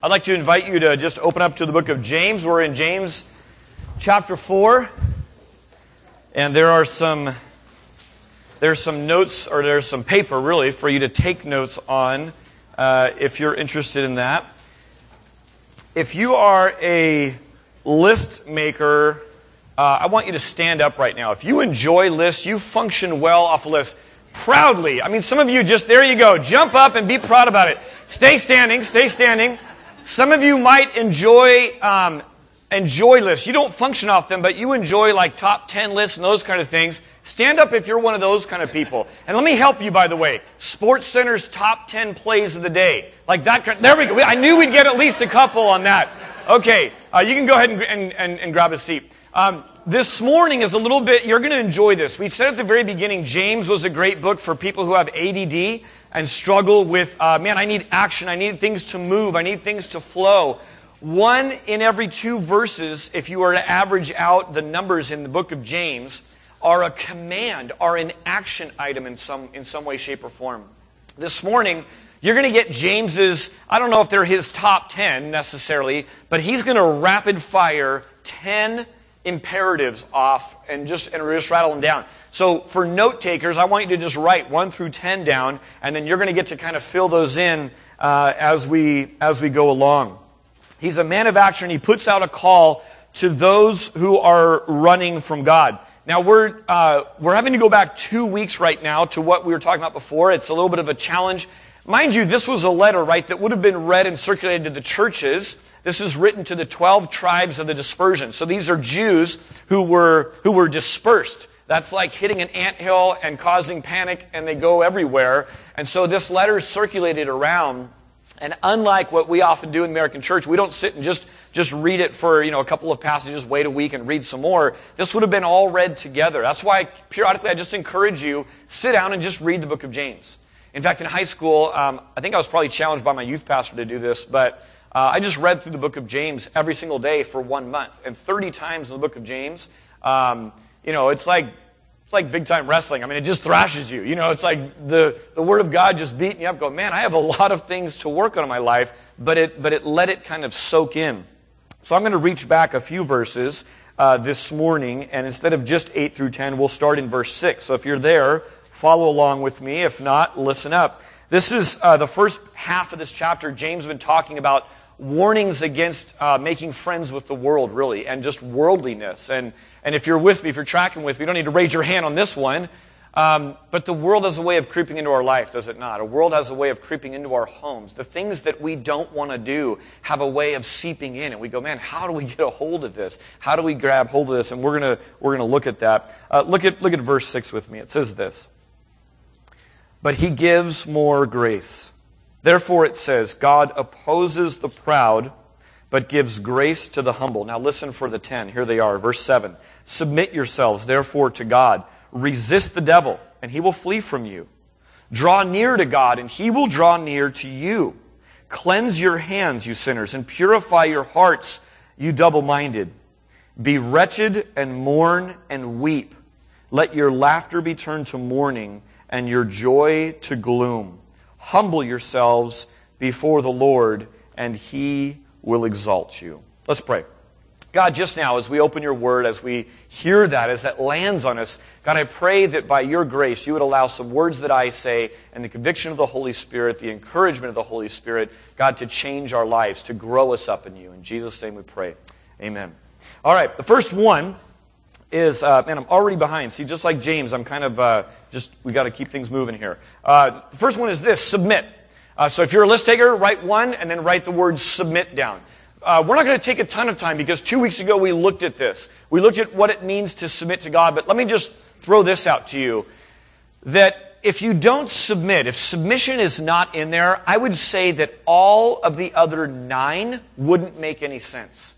I'd like to invite you to just open up to the book of James. We're in James chapter 4. And there are some there's some notes or there's some paper really for you to take notes on uh, if you're interested in that. If you are a list maker, uh, I want you to stand up right now. If you enjoy lists, you function well off a list proudly. I mean, some of you just, there you go, jump up and be proud about it. Stay standing, stay standing. Some of you might enjoy um, enjoy lists. You don't function off them, but you enjoy like top 10 lists and those kind of things. Stand up if you're one of those kind of people. And let me help you, by the way. Sports Center's top 10 plays of the day. Like that. There we go. I knew we'd get at least a couple on that. Okay. Uh, you can go ahead and, and, and, and grab a seat. Um, this morning is a little bit, you're going to enjoy this. We said at the very beginning, James was a great book for people who have ADD and struggle with, uh, man, I need action. I need things to move. I need things to flow. One in every two verses, if you were to average out the numbers in the book of James, are a command, are an action item in some, in some way, shape, or form. This morning, you're going to get James's, I don't know if they're his top 10 necessarily, but he's going to rapid fire 10 imperatives off and just, and just rattle them down. So for note takers, I want you to just write 1 through 10 down, and then you're going to get to kind of fill those in uh, as, we, as we go along. He's a man of action. He puts out a call to those who are running from God. Now we're uh, we're having to go back two weeks right now to what we were talking about before. It's a little bit of a challenge, mind you. This was a letter, right, that would have been read and circulated to the churches. This is written to the twelve tribes of the dispersion. So these are Jews who were who were dispersed. That's like hitting an ant hill and causing panic and they go everywhere. And so this letter circulated around. And unlike what we often do in American church, we don't sit and just, just read it for, you know, a couple of passages, wait a week and read some more. This would have been all read together. That's why periodically I just encourage you, sit down and just read the book of James. In fact, in high school, um, I think I was probably challenged by my youth pastor to do this, but uh, I just read through the book of James every single day for one month. And 30 times in the book of James, um, you know, it's like it's like big time wrestling. I mean, it just thrashes you. You know, it's like the, the Word of God just beating you up. Go, man, I have a lot of things to work on in my life, but it, but it let it kind of soak in. So I'm going to reach back a few verses uh, this morning, and instead of just 8 through 10, we'll start in verse 6. So if you're there, follow along with me. If not, listen up. This is uh, the first half of this chapter. James has been talking about warnings against uh, making friends with the world, really, and just worldliness. And and if you're with me, if you're tracking with me, you don't need to raise your hand on this one. Um, but the world has a way of creeping into our life, does it not? A world has a way of creeping into our homes. The things that we don't want to do have a way of seeping in, and we go, "Man, how do we get a hold of this? How do we grab hold of this?" And we're gonna we're gonna look at that. Uh, look at look at verse six with me. It says this: "But He gives more grace. Therefore, it says, God opposes the proud, but gives grace to the humble." Now, listen for the ten. Here they are, verse seven. Submit yourselves, therefore, to God. Resist the devil, and he will flee from you. Draw near to God, and he will draw near to you. Cleanse your hands, you sinners, and purify your hearts, you double-minded. Be wretched and mourn and weep. Let your laughter be turned to mourning and your joy to gloom. Humble yourselves before the Lord, and he will exalt you. Let's pray. God, just now, as we open your word, as we hear that, as that lands on us, God, I pray that by your grace, you would allow some words that I say and the conviction of the Holy Spirit, the encouragement of the Holy Spirit, God, to change our lives, to grow us up in you. In Jesus' name we pray. Amen. All right, the first one is, uh, man, I'm already behind. See, just like James, I'm kind of, uh, just, we got to keep things moving here. Uh, the first one is this submit. Uh, so if you're a list taker, write one and then write the word submit down. Uh, we're not going to take a ton of time because two weeks ago we looked at this. We looked at what it means to submit to God, but let me just throw this out to you. That if you don't submit, if submission is not in there, I would say that all of the other nine wouldn't make any sense.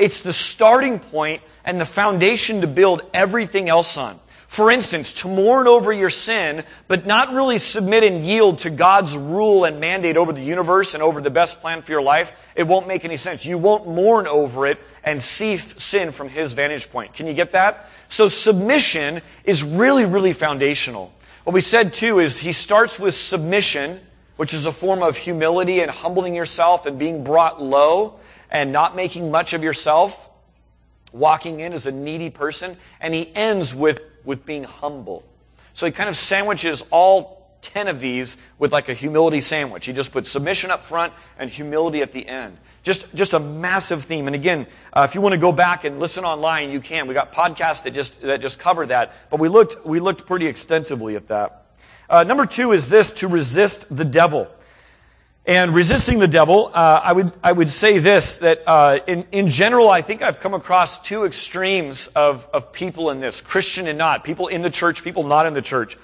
It's the starting point and the foundation to build everything else on. For instance, to mourn over your sin, but not really submit and yield to God's rule and mandate over the universe and over the best plan for your life, it won't make any sense. You won't mourn over it and see sin from His vantage point. Can you get that? So submission is really, really foundational. What we said too is He starts with submission, which is a form of humility and humbling yourself and being brought low and not making much of yourself, walking in as a needy person. And he ends with, with being humble. So he kind of sandwiches all 10 of these with like a humility sandwich. He just puts submission up front and humility at the end. Just, just a massive theme. And again, uh, if you want to go back and listen online, you can. We got podcasts that just, that just cover that. But we looked, we looked pretty extensively at that. Uh, number two is this, to resist the devil. And resisting the devil, uh, I would I would say this that uh, in in general, I think I've come across two extremes of of people in this: Christian and not, people in the church, people not in the church.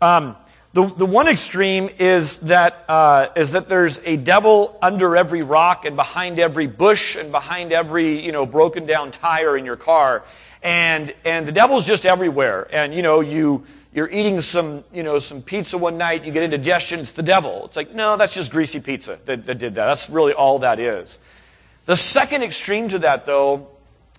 Um, the, the one extreme is that, uh, is that there's a devil under every rock and behind every bush and behind every, you know, broken down tire in your car. And, and the devil's just everywhere. And, you know, you, you're eating some, you know, some pizza one night, you get indigestion, it's the devil. It's like, no, that's just greasy pizza that, that did that. That's really all that is. The second extreme to that, though,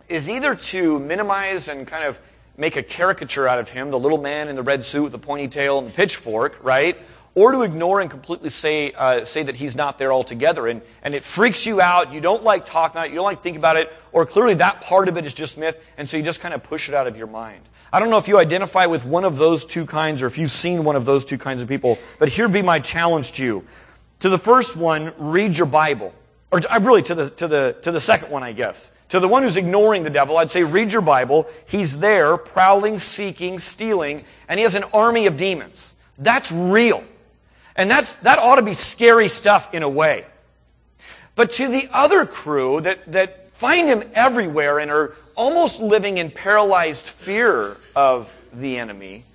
is either to minimize and kind of make a caricature out of him, the little man in the red suit with the pointy tail and the pitchfork, right? Or to ignore and completely say, uh, say that he's not there altogether. And, and it freaks you out. You don't like talking about it. You don't like thinking about it. Or clearly that part of it is just myth. And so you just kind of push it out of your mind. I don't know if you identify with one of those two kinds or if you've seen one of those two kinds of people. But here be my challenge to you. To the first one, read your Bible. Or uh, really to the, to the, to the second one, I guess. To the one who's ignoring the devil, I'd say read your Bible. He's there, prowling, seeking, stealing, and he has an army of demons. That's real. And that's, that ought to be scary stuff in a way. But to the other crew that, that find him everywhere and are almost living in paralyzed fear of the enemy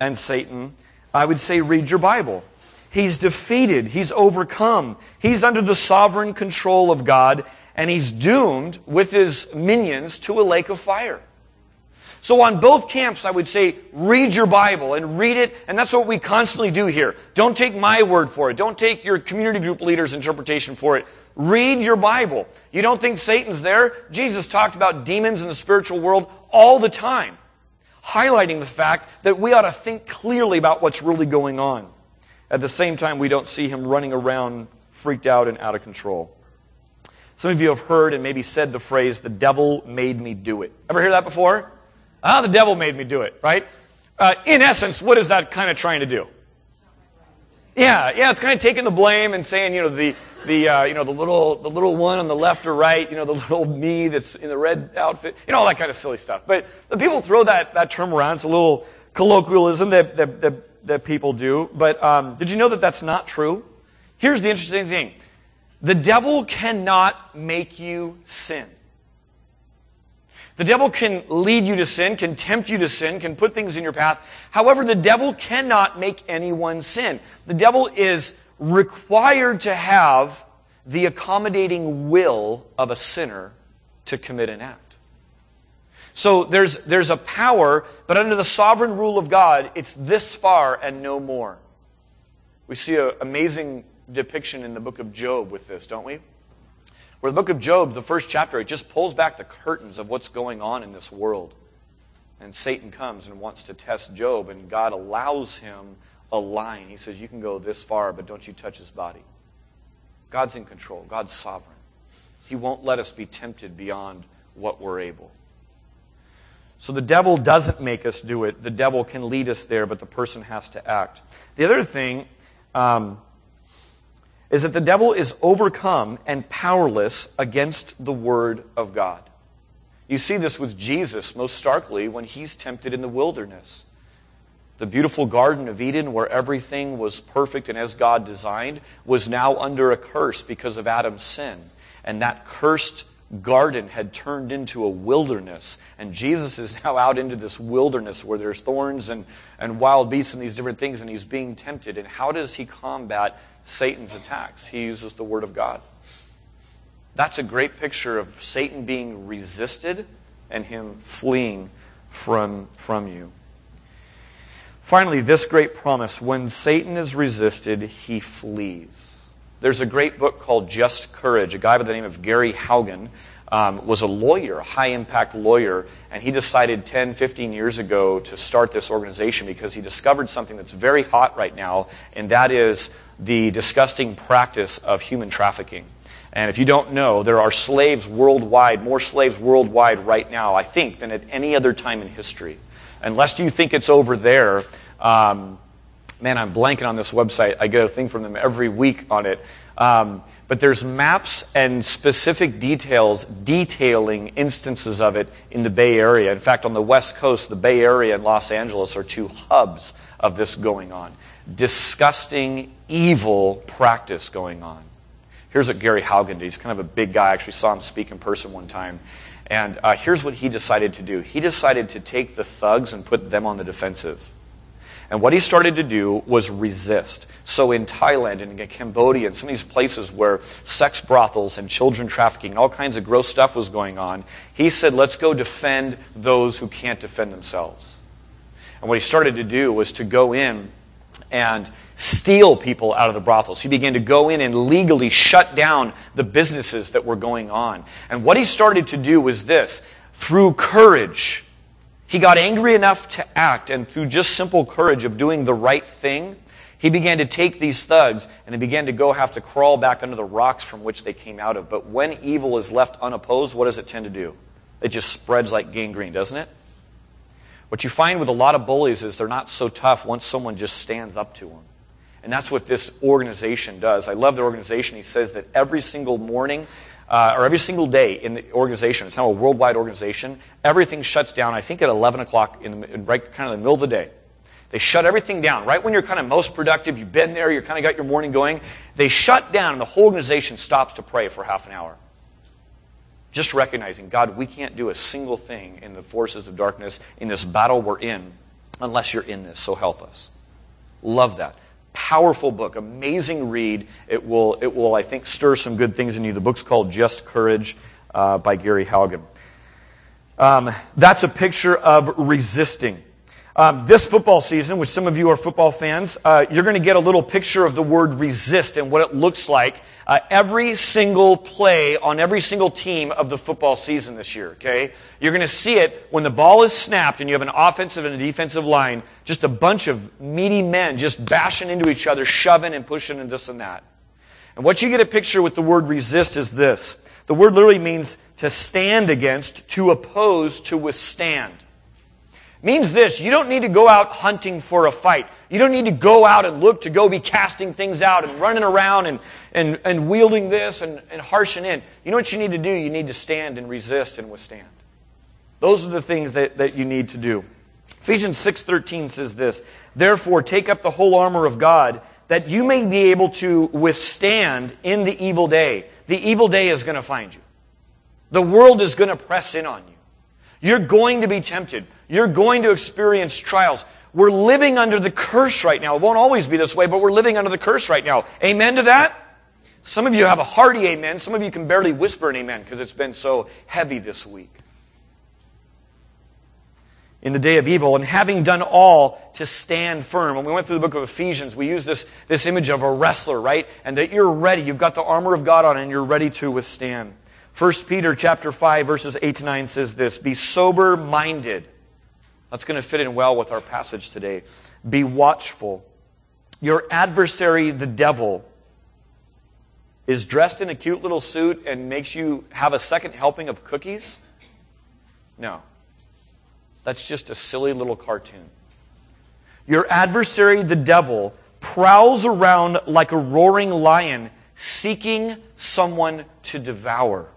and Satan, I would say read your Bible. He's defeated. He's overcome. He's under the sovereign control of God and he's doomed with his minions to a lake of fire. So on both camps, I would say, read your Bible and read it, and that's what we constantly do here. Don't take my word for it. Don't take your community group leader's interpretation for it. Read your Bible. You don't think Satan's there? Jesus talked about demons in the spiritual world all the time, highlighting the fact that we ought to think clearly about what's really going on. At the same time, we don't see him running around freaked out and out of control. Some of you have heard and maybe said the phrase, the devil made me do it. Ever hear that before? Ah, the devil made me do it, right? Uh, in essence, what is that kind of trying to do? Yeah, yeah, it's kind of taking the blame and saying, you know, the, the, uh, you know, the little, the little one on the left or right, you know, the little me that's in the red outfit, you know, all that kind of silly stuff. But the people throw that, that term around. It's a little colloquialism that, that, that, that people do. But um, did you know that that's not true? Here's the interesting thing. The devil cannot make you sin. The devil can lead you to sin, can tempt you to sin, can put things in your path. However, the devil cannot make anyone sin. The devil is required to have the accommodating will of a sinner to commit an act. So there's, there's a power, but under the sovereign rule of God, it's this far and no more. We see an amazing depiction in the book of Job with this, don't we? Where the book of Job, the first chapter, it just pulls back the curtains of what's going on in this world. And Satan comes and wants to test Job, and God allows him a line. He says, You can go this far, but don't you touch his body. God's in control, God's sovereign. He won't let us be tempted beyond what we're able. So the devil doesn't make us do it. The devil can lead us there, but the person has to act. The other thing um, is that the devil is overcome and powerless against the Word of God. You see this with Jesus most starkly when he's tempted in the wilderness. The beautiful Garden of Eden, where everything was perfect and as God designed, was now under a curse because of Adam's sin. And that cursed garden had turned into a wilderness. And Jesus is now out into this wilderness where there's thorns and, and wild beasts and these different things, and he's being tempted. And how does he combat Satan's attacks. He uses the Word of God. That's a great picture of Satan being resisted and him fleeing from, from you. Finally, this great promise when Satan is resisted, he flees. There's a great book called Just Courage. A guy by the name of Gary Haugen um, was a lawyer, a high impact lawyer, and he decided 10, 15 years ago to start this organization because he discovered something that's very hot right now, and that is the disgusting practice of human trafficking. And if you don't know, there are slaves worldwide, more slaves worldwide right now, I think, than at any other time in history. Unless you think it's over there, um, man, I'm blanking on this website. I get a thing from them every week on it. Um, but there's maps and specific details detailing instances of it in the Bay Area. In fact, on the West Coast, the Bay Area and Los Angeles are two hubs of this going on. Disgusting, evil practice going on. Here's what Gary Haugen did. He's kind of a big guy. I actually saw him speak in person one time. And uh, here's what he decided to do. He decided to take the thugs and put them on the defensive. And what he started to do was resist. So in Thailand and in Cambodia and some of these places where sex brothels and children trafficking and all kinds of gross stuff was going on, he said, let's go defend those who can't defend themselves. And what he started to do was to go in and steal people out of the brothels. He began to go in and legally shut down the businesses that were going on. And what he started to do was this through courage, he got angry enough to act, and through just simple courage of doing the right thing, he began to take these thugs and they began to go have to crawl back under the rocks from which they came out of. But when evil is left unopposed, what does it tend to do? It just spreads like gangrene, doesn't it? What you find with a lot of bullies is they're not so tough once someone just stands up to them. And that's what this organization does. I love the organization. He says that every single morning uh, or every single day in the organization, it's now a worldwide organization, everything shuts down, I think at 11 o'clock in the, right kind of the middle of the day. They shut everything down. Right when you're kind of most productive, you've been there, you're kind of got your morning going, they shut down and the whole organization stops to pray for half an hour. Just recognizing, God, we can't do a single thing in the forces of darkness in this battle we're in unless you're in this, so help us. Love that powerful book, amazing read. It will, it will, I think, stir some good things in you. The book's called Just Courage uh, by Gary Haugen. Um, that's a picture of resisting. Um, this football season, which some of you are football fans, uh, you're going to get a little picture of the word resist and what it looks like uh, every single play on every single team of the football season this year. Okay, you're going to see it when the ball is snapped and you have an offensive and a defensive line, just a bunch of meaty men just bashing into each other, shoving and pushing and this and that. And what you get a picture with the word resist is this: the word literally means to stand against, to oppose, to withstand means this you don't need to go out hunting for a fight. You don't need to go out and look to go be casting things out and running around and, and, and wielding this and, and harshing in. You know what you need to do? You need to stand and resist and withstand. Those are the things that, that you need to do. Ephesians 6:13 says this, "Therefore take up the whole armor of God that you may be able to withstand in the evil day." The evil day is going to find you. The world is going to press in on you. You're going to be tempted. You're going to experience trials. We're living under the curse right now. It won't always be this way, but we're living under the curse right now. Amen to that? Some of you have a hearty amen. Some of you can barely whisper an amen because it's been so heavy this week. In the day of evil, and having done all to stand firm. When we went through the book of Ephesians, we used this, this image of a wrestler, right? And that you're ready. You've got the armor of God on and you're ready to withstand. 1 Peter chapter 5 verses 8 to 9 says this, be sober minded. That's going to fit in well with our passage today. Be watchful. Your adversary, the devil, is dressed in a cute little suit and makes you have a second helping of cookies? No. That's just a silly little cartoon. Your adversary, the devil, prowls around like a roaring lion seeking someone to devour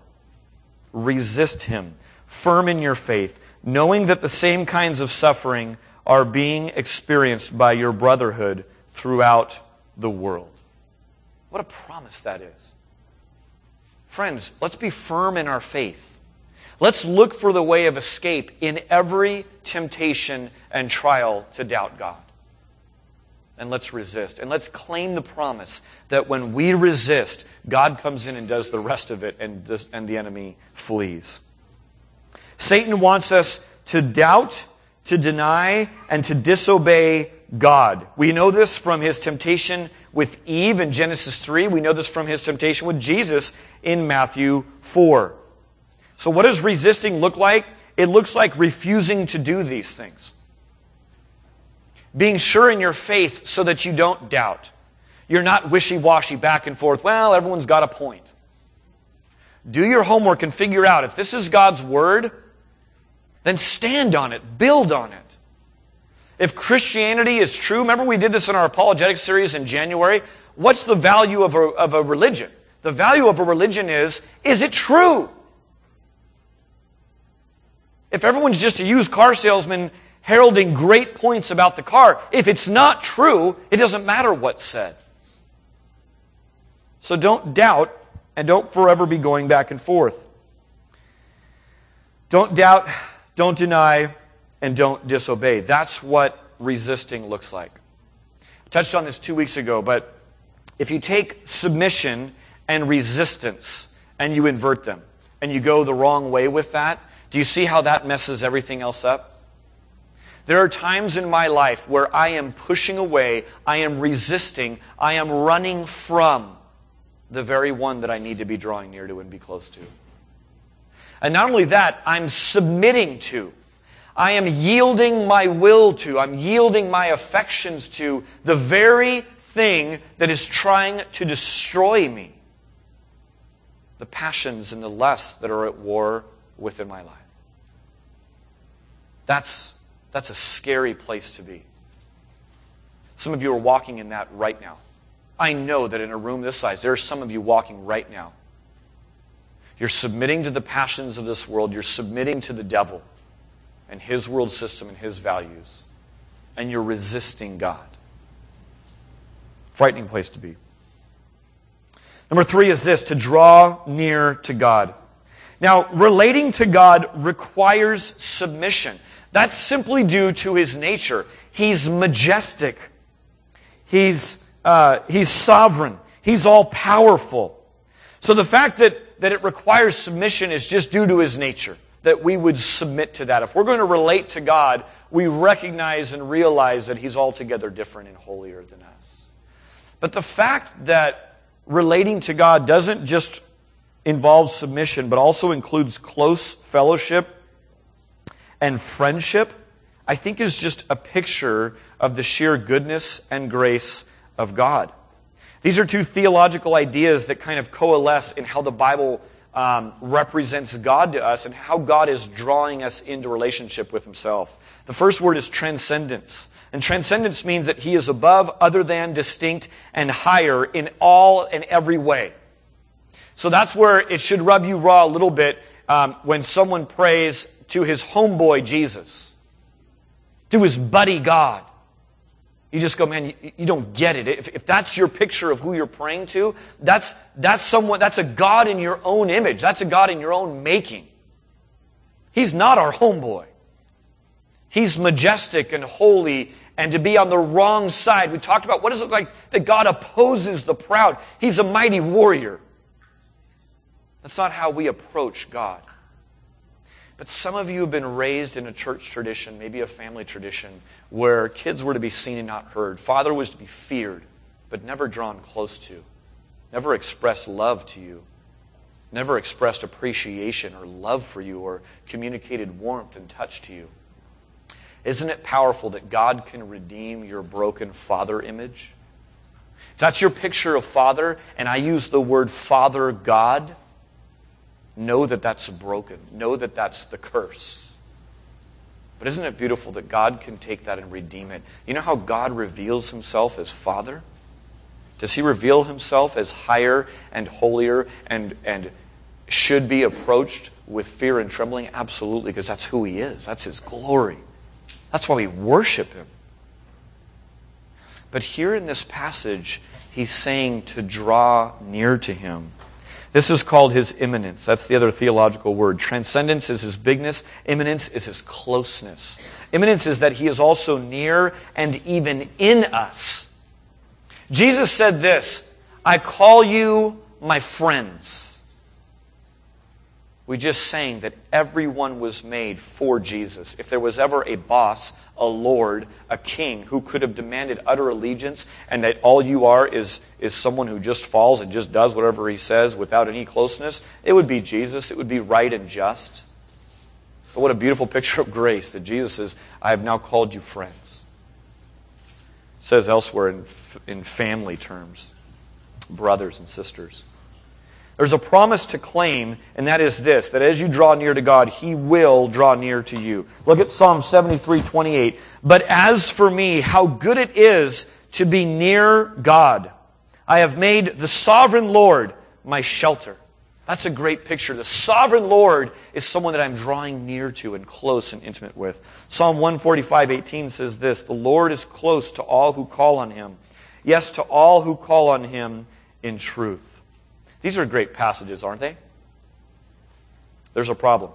resist him, firm in your faith, knowing that the same kinds of suffering are being experienced by your brotherhood throughout the world. What a promise that is. Friends, let's be firm in our faith. Let's look for the way of escape in every temptation and trial to doubt God. And let's resist. And let's claim the promise that when we resist, God comes in and does the rest of it, and, this, and the enemy flees. Satan wants us to doubt, to deny, and to disobey God. We know this from his temptation with Eve in Genesis 3. We know this from his temptation with Jesus in Matthew 4. So what does resisting look like? It looks like refusing to do these things. Being sure in your faith so that you don't doubt. You're not wishy-washy back and forth. Well, everyone's got a point. Do your homework and figure out if this is God's word, then stand on it, build on it. If Christianity is true, remember we did this in our apologetic series in January? What's the value of a, of a religion? The value of a religion is, is it true? If everyone's just a used car salesman heralding great points about the car, if it's not true, it doesn't matter what's said. So don't doubt and don't forever be going back and forth. Don't doubt, don't deny, and don't disobey. That's what resisting looks like. I touched on this two weeks ago, but if you take submission and resistance and you invert them and you go the wrong way with that, do you see how that messes everything else up? There are times in my life where I am pushing away, I am resisting, I am running from the very one that I need to be drawing near to and be close to. And not only that, I'm submitting to. I am yielding my will to. I'm yielding my affections to the very thing that is trying to destroy me. The passions and the lusts that are at war within my life. That's, that's a scary place to be. Some of you are walking in that right now. I know that in a room this size, there are some of you walking right now. You're submitting to the passions of this world. You're submitting to the devil and his world system and his values. And you're resisting God. Frightening place to be. Number three is this to draw near to God. Now, relating to God requires submission. That's simply due to his nature. He's majestic. He's uh, he's sovereign. He's all powerful. So the fact that, that it requires submission is just due to his nature, that we would submit to that. If we're going to relate to God, we recognize and realize that he's altogether different and holier than us. But the fact that relating to God doesn't just involve submission, but also includes close fellowship and friendship, I think is just a picture of the sheer goodness and grace of God. These are two theological ideas that kind of coalesce in how the Bible um, represents God to us and how God is drawing us into relationship with Himself. The first word is transcendence. And transcendence means that He is above, other than, distinct, and higher in all and every way. So that's where it should rub you raw a little bit um, when someone prays to his homeboy Jesus, to his buddy God. You just go, man, you, you don't get it. If, if, that's your picture of who you're praying to, that's, that's someone, that's a God in your own image. That's a God in your own making. He's not our homeboy. He's majestic and holy and to be on the wrong side. We talked about what does it look like that God opposes the proud. He's a mighty warrior. That's not how we approach God. But some of you have been raised in a church tradition, maybe a family tradition, where kids were to be seen and not heard. Father was to be feared, but never drawn close to. Never expressed love to you. Never expressed appreciation or love for you or communicated warmth and touch to you. Isn't it powerful that God can redeem your broken father image? If that's your picture of father, and I use the word father God, know that that's broken. Know that that's the curse. But isn't it beautiful that God can take that and redeem it? You know how God reveals himself as Father? Does he reveal himself as higher and holier and, and should be approached with fear and trembling? Absolutely, because that's who he is. That's his glory. That's why we worship him. But here in this passage, he's saying to draw near to him. This is called his immanence. That's the other theological word. Transcendence is his bigness. Immanence is his closeness. Immanence is that he is also near and even in us. Jesus said this, I call you my friends. We just sang that everyone was made for Jesus. If there was ever a boss, a lord, a king who could have demanded utter allegiance and that all you are is, is someone who just falls and just does whatever he says without any closeness, it would be Jesus. It would be right and just. But what a beautiful picture of grace that Jesus says, I have now called you friends. It says elsewhere in, in family terms, brothers and sisters. There's a promise to claim, and that is this, that as you draw near to God, He will draw near to you. Look at Psalm 73, 28. But as for me, how good it is to be near God. I have made the sovereign Lord my shelter. That's a great picture. The sovereign Lord is someone that I'm drawing near to and close and intimate with. Psalm 145, 18 says this, The Lord is close to all who call on Him. Yes, to all who call on Him in truth. These are great passages, aren't they? There's a problem.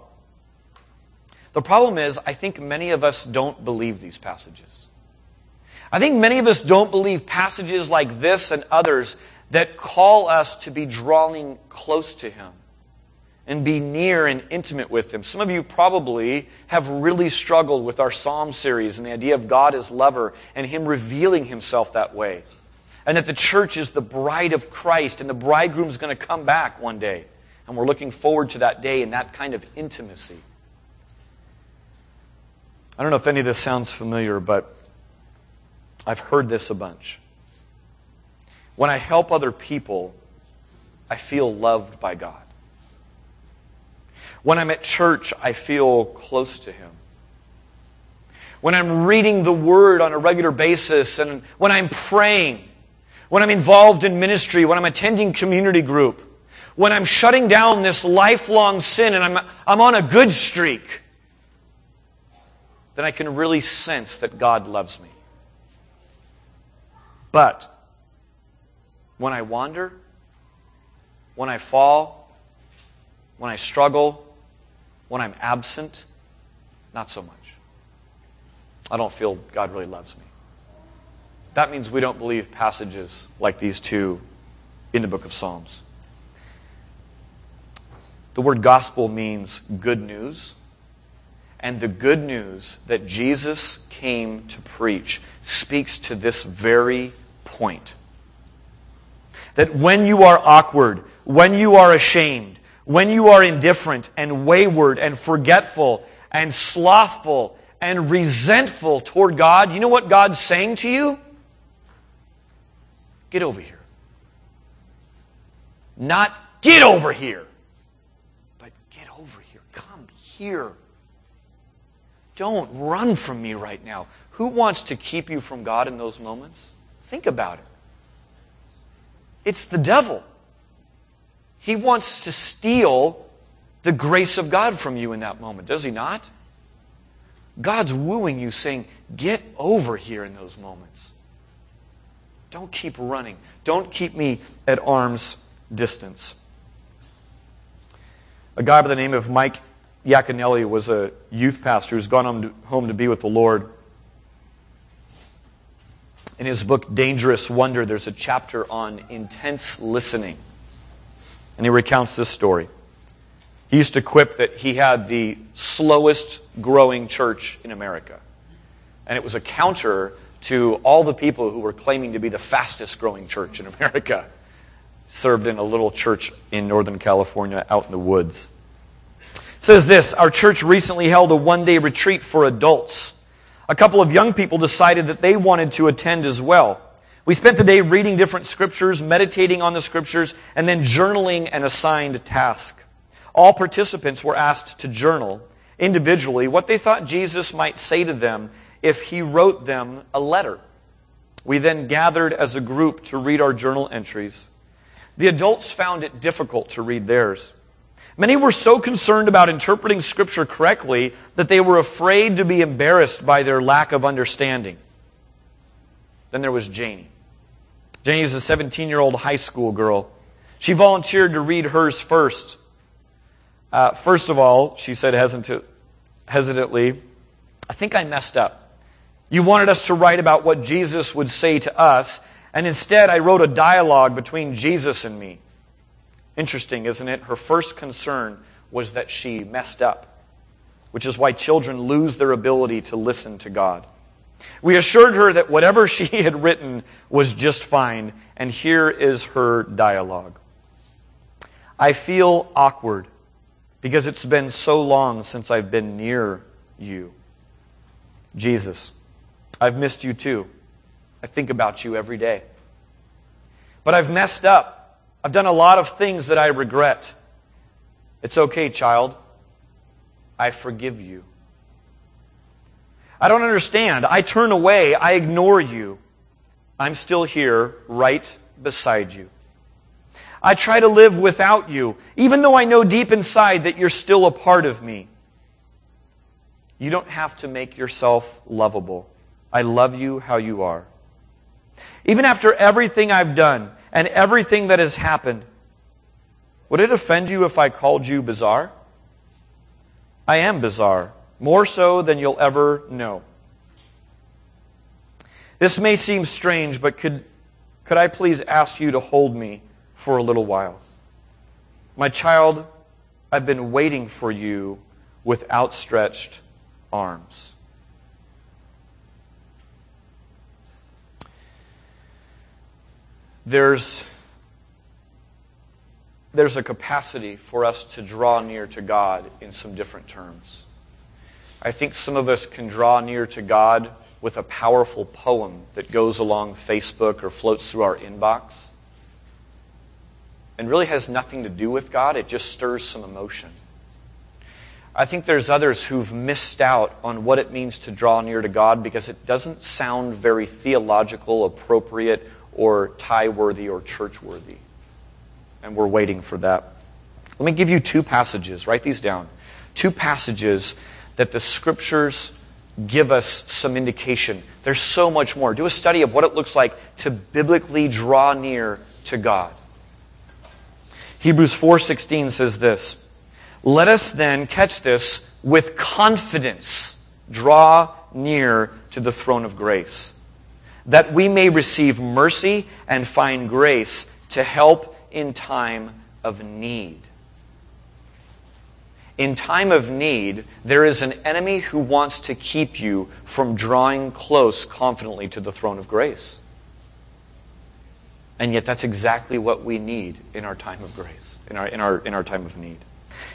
The problem is, I think many of us don't believe these passages. I think many of us don't believe passages like this and others that call us to be drawing close to Him and be near and intimate with Him. Some of you probably have really struggled with our Psalm series and the idea of God as lover and Him revealing Himself that way and that the church is the bride of Christ and the bridegroom is going to come back one day. And we're looking forward to that day and that kind of intimacy. I don't know if any of this sounds familiar, but I've heard this a bunch. When I help other people, I feel loved by God. When I'm at church, I feel close to Him. When I'm reading the Word on a regular basis and when I'm praying, when I'm involved in ministry, when I'm attending community group, when I'm shutting down this lifelong sin and I'm, I'm on a good streak, then I can really sense that God loves me. But when I wander, when I fall, when I struggle, when I'm absent, not so much. I don't feel God really loves me that means we don't believe passages like these two in the book of Psalms. The word gospel means good news. And the good news that Jesus came to preach speaks to this very point. That when you are awkward, when you are ashamed, when you are indifferent and wayward and forgetful and slothful and resentful toward God, you know what God's saying to you? Get over here. Not get over here, but get over here. Come here. Don't run from me right now. Who wants to keep you from God in those moments? Think about it. It's the devil. He wants to steal the grace of God from you in that moment, does he not? God's wooing you, saying, Get over here in those moments. Don't keep running. Don't keep me at arm's distance. A guy by the name of Mike Yaconelli was a youth pastor who's gone home to, home to be with the Lord. In his book, Dangerous Wonder, there's a chapter on intense listening. And he recounts this story. He used to quip that he had the slowest growing church in America. And it was a counter to all the people who were claiming to be the fastest growing church in America, served in a little church in Northern California out in the woods. It says this Our church recently held a one day retreat for adults. A couple of young people decided that they wanted to attend as well. We spent the day reading different scriptures, meditating on the scriptures, and then journaling an assigned task. All participants were asked to journal individually what they thought Jesus might say to them if he wrote them a letter. We then gathered as a group to read our journal entries. The adults found it difficult to read theirs. Many were so concerned about interpreting Scripture correctly that they were afraid to be embarrassed by their lack of understanding. Then there was Janie. Janie is a 17 year old high school girl. She volunteered to read hers first. Uh, first of all, she said hesitantly, I think I messed up. You wanted us to write about what Jesus would say to us, and instead I wrote a dialogue between Jesus and me. Interesting, isn't it? Her first concern was that she messed up, which is why children lose their ability to listen to God. We assured her that whatever she had written was just fine, and here is her dialogue. I feel awkward because it's been so long since I've been near you. Jesus, I've missed you too. I think about you every day. But I've messed up. I've done a lot of things that I regret. It's okay, child. I forgive you. I don't understand. I turn away. I ignore you. I'm still here, right beside you. I try to live without you, even though I know deep inside that you're still a part of me. You don't have to make yourself lovable. I love you how you are. Even after everything I've done and everything that has happened, would it offend you if I called you bizarre? I am bizarre, more so than you'll ever know. This may seem strange, but could, could I please ask you to hold me for a little while? My child, I've been waiting for you with outstretched arms. There's, there's a capacity for us to draw near to God in some different terms. I think some of us can draw near to God with a powerful poem that goes along Facebook or floats through our inbox and really has nothing to do with God. It just stirs some emotion. I think there's others who've missed out on what it means to draw near to God because it doesn't sound very theological, appropriate, or tie worthy or church worthy. And we're waiting for that. Let me give you two passages. Write these down. Two passages that the scriptures give us some indication. There's so much more. Do a study of what it looks like to biblically draw near to God. Hebrews 4:16 says this, "Let us then catch this with confidence draw near to the throne of grace, that we may receive mercy and find grace to help in time of need." In time of need, there is an enemy who wants to keep you from drawing close confidently to the throne of grace. And yet that's exactly what we need in our time of grace, in our, in our, in our time of need.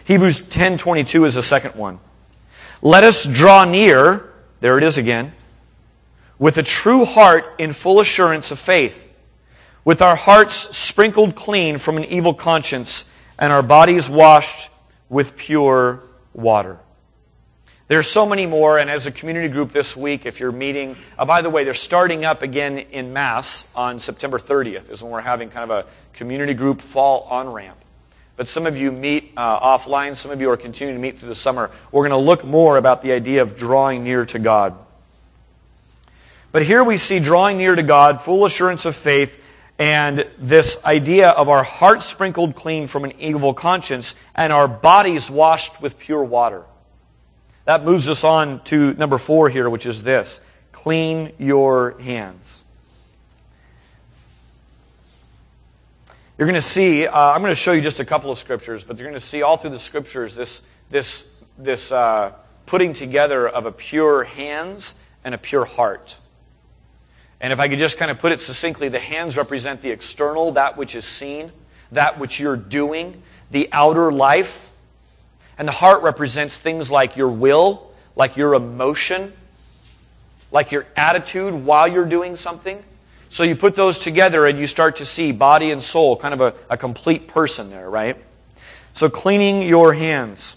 Hebrews 10:22 is the second one. Let us draw near, there it is again, with a true heart in full assurance of faith, with our hearts sprinkled clean from an evil conscience and our bodies washed with pure water. There are so many more, and as a community group this week, if you're meeting, uh, by the way, they're starting up again in Mass on September 30th, is when we're having kind of a community group fall on ramp. But some of you meet uh, offline, some of you are continuing to meet through the summer. We're going to look more about the idea of drawing near to God. But here we see drawing near to God, full assurance of faith, and this idea of our hearts sprinkled clean from an evil conscience and our bodies washed with pure water. That moves us on to number four here, which is this clean your hands. You're going to see, uh, I'm going to show you just a couple of scriptures, but you're going to see all through the scriptures this, this, this uh, putting together of a pure hands and a pure heart. And if I could just kind of put it succinctly, the hands represent the external, that which is seen, that which you're doing, the outer life, and the heart represents things like your will, like your emotion, like your attitude while you're doing something. So you put those together and you start to see body and soul, kind of a, a complete person there, right? So cleaning your hands.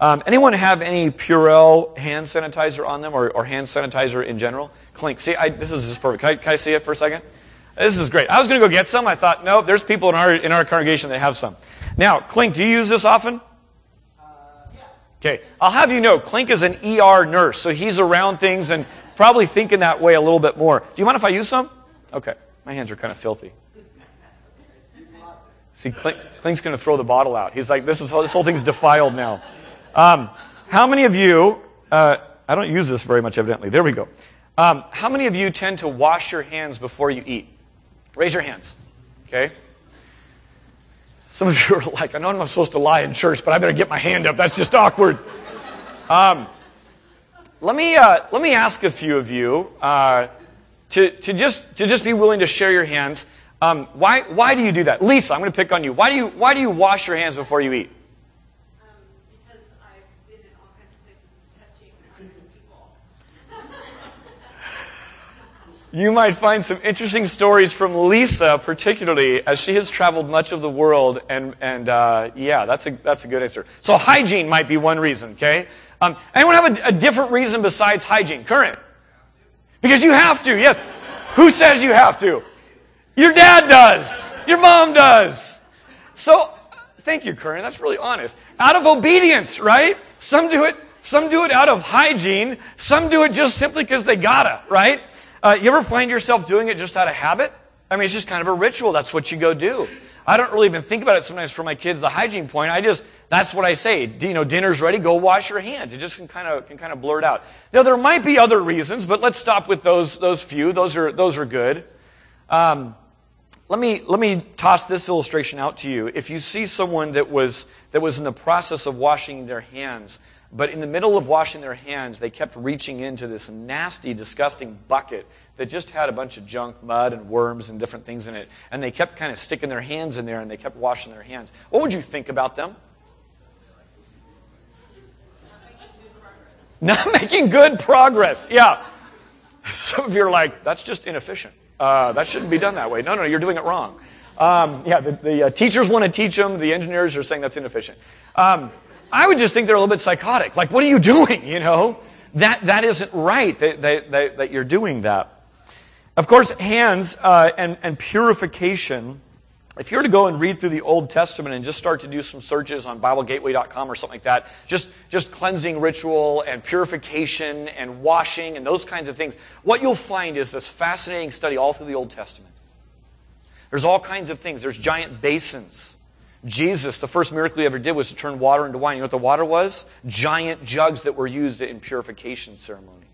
Um, anyone have any Purell hand sanitizer on them or, or hand sanitizer in general? Clink. See, I, this is just perfect. Can I, can I see it for a second? This is great. I was going to go get some. I thought, no, there's people in our, in our congregation that have some. Now, Clink, do you use this often? Uh, yeah. Okay. I'll have you know, Clink is an ER nurse, so he's around things and probably thinking that way a little bit more. Do you mind if I use some? Okay. My hands are kind of filthy. See, Clink, Clink's going to throw the bottle out. He's like, this, is, this whole thing's defiled now. Um, how many of you, uh, I don't use this very much evidently. There we go. Um, how many of you tend to wash your hands before you eat? Raise your hands. Okay? Some of you are like, I know I'm not supposed to lie in church, but I better get my hand up. That's just awkward. Um, let me uh, let me ask a few of you uh, to to just to just be willing to share your hands. Um, why why do you do that, Lisa? I'm going to pick on you. Why do you why do you wash your hands before you eat? You might find some interesting stories from Lisa, particularly as she has traveled much of the world, and and uh, yeah, that's a that's a good answer. So hygiene might be one reason. Okay, um, anyone have a, a different reason besides hygiene? Current, because you have to. Yes, who says you have to? Your dad does. Your mom does. So, thank you, Current. That's really honest. Out of obedience, right? Some do it. Some do it out of hygiene. Some do it just simply because they gotta, right? Uh, you ever find yourself doing it just out of habit? I mean, it's just kind of a ritual. That's what you go do. I don't really even think about it sometimes for my kids, the hygiene point. I just, that's what I say. You know, dinner's ready, go wash your hands. It just can kind of, can kind of blurt out. Now, there might be other reasons, but let's stop with those, those few. Those are, those are good. Um, let me, let me toss this illustration out to you. If you see someone that was, that was in the process of washing their hands, but in the middle of washing their hands, they kept reaching into this nasty, disgusting bucket that just had a bunch of junk, mud, and worms and different things in it. And they kept kind of sticking their hands in there and they kept washing their hands. What would you think about them? Not making good progress. Yeah. Some of you are like, that's just inefficient. Uh, that shouldn't be done that way. No, no, you're doing it wrong. Um, yeah, the, the uh, teachers want to teach them. The engineers are saying that's inefficient. Um, I would just think they're a little bit psychotic. Like, what are you doing? You know, that that isn't right. That that, that, that you're doing that. Of course, hands uh, and and purification. If you were to go and read through the Old Testament and just start to do some searches on BibleGateway.com or something like that, just just cleansing ritual and purification and washing and those kinds of things, what you'll find is this fascinating study all through the Old Testament. There's all kinds of things. There's giant basins Jesus, the first miracle he ever did was to turn water into wine. You know what the water was? Giant jugs that were used in purification ceremony.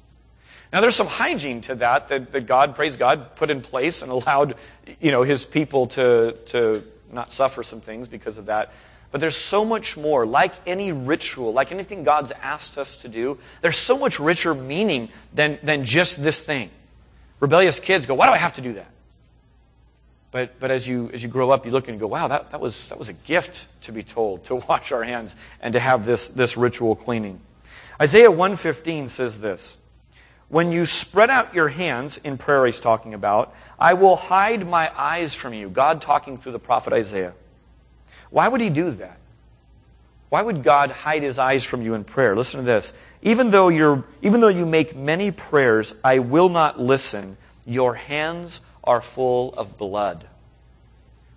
Now there's some hygiene to that, that, that God, praise God, put in place and allowed, you know, his people to, to not suffer some things because of that. But there's so much more. Like any ritual, like anything God's asked us to do, there's so much richer meaning than, than just this thing. Rebellious kids go, why do I have to do that? But, but as, you, as you grow up, you look and go, wow, that, that, was, that was a gift to be told, to wash our hands and to have this, this ritual cleaning. Isaiah 115 says this, When you spread out your hands, in prayer he's talking about, I will hide my eyes from you. God talking through the prophet Isaiah. Why would he do that? Why would God hide his eyes from you in prayer? Listen to this. Even though, you're, even though you make many prayers, I will not listen. Your hands are full of blood.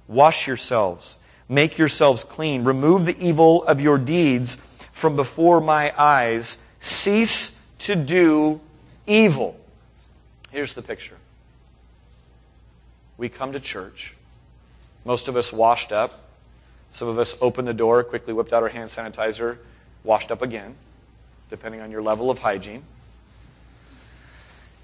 Wash yourselves. Make yourselves clean. Remove the evil of your deeds from before my eyes. Cease to do evil. Here's the picture. We come to church. Most of us washed up. Some of us opened the door, quickly whipped out our hand sanitizer, washed up again, depending on your level of hygiene.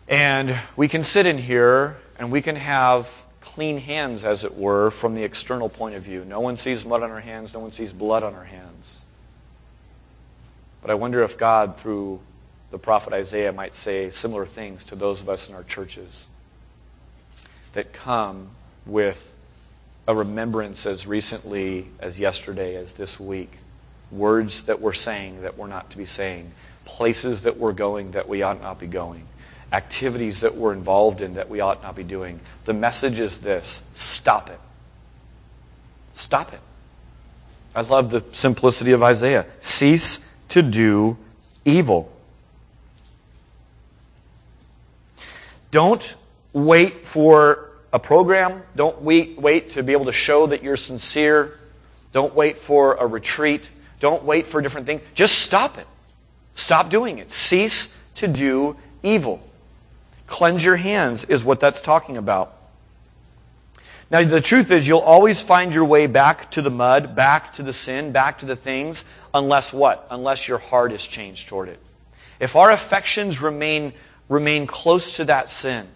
And we can sit in here and we can have clean hands, as it were, from the external point of view. No one sees mud on our hands, no one sees blood on our hands. But I wonder if God, through the prophet Isaiah, might say similar things to those of us in our churches that come with a remembrance as recently as yesterday, as this week. Words that we're saying that we're not to be saying. Places that we're going that we ought not be going activities that we're involved in that we ought not be doing. The message is this stop it. Stop it. I love the simplicity of Isaiah. Cease to do evil. Don't wait for a program. Don't wait, wait to be able to show that you're sincere. Don't wait for a retreat. Don't wait for different things. Just stop it. Stop doing it. Cease to do evil. Cleanse your hands is what that's talking about. Now, the truth is, you'll always find your way back to the mud, back to the sin, back to the things, unless what? Unless your heart is changed toward it. If our affections remain, remain close to that sin,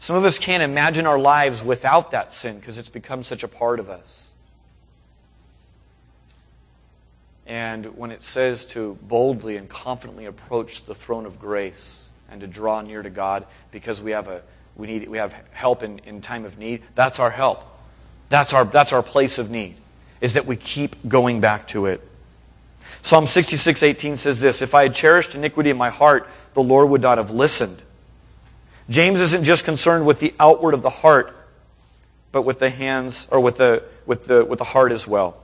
some of us can't imagine our lives without that sin because it's become such a part of us. And when it says to boldly and confidently approach the throne of grace and to draw near to God because we have, a, we need, we have help in, in time of need, that's our help. That's our, that's our place of need, is that we keep going back to it. Psalm 66, 18 says this, If I had cherished iniquity in my heart, the Lord would not have listened. James isn't just concerned with the outward of the heart, but with the hands, or with the, with the, with the heart as well.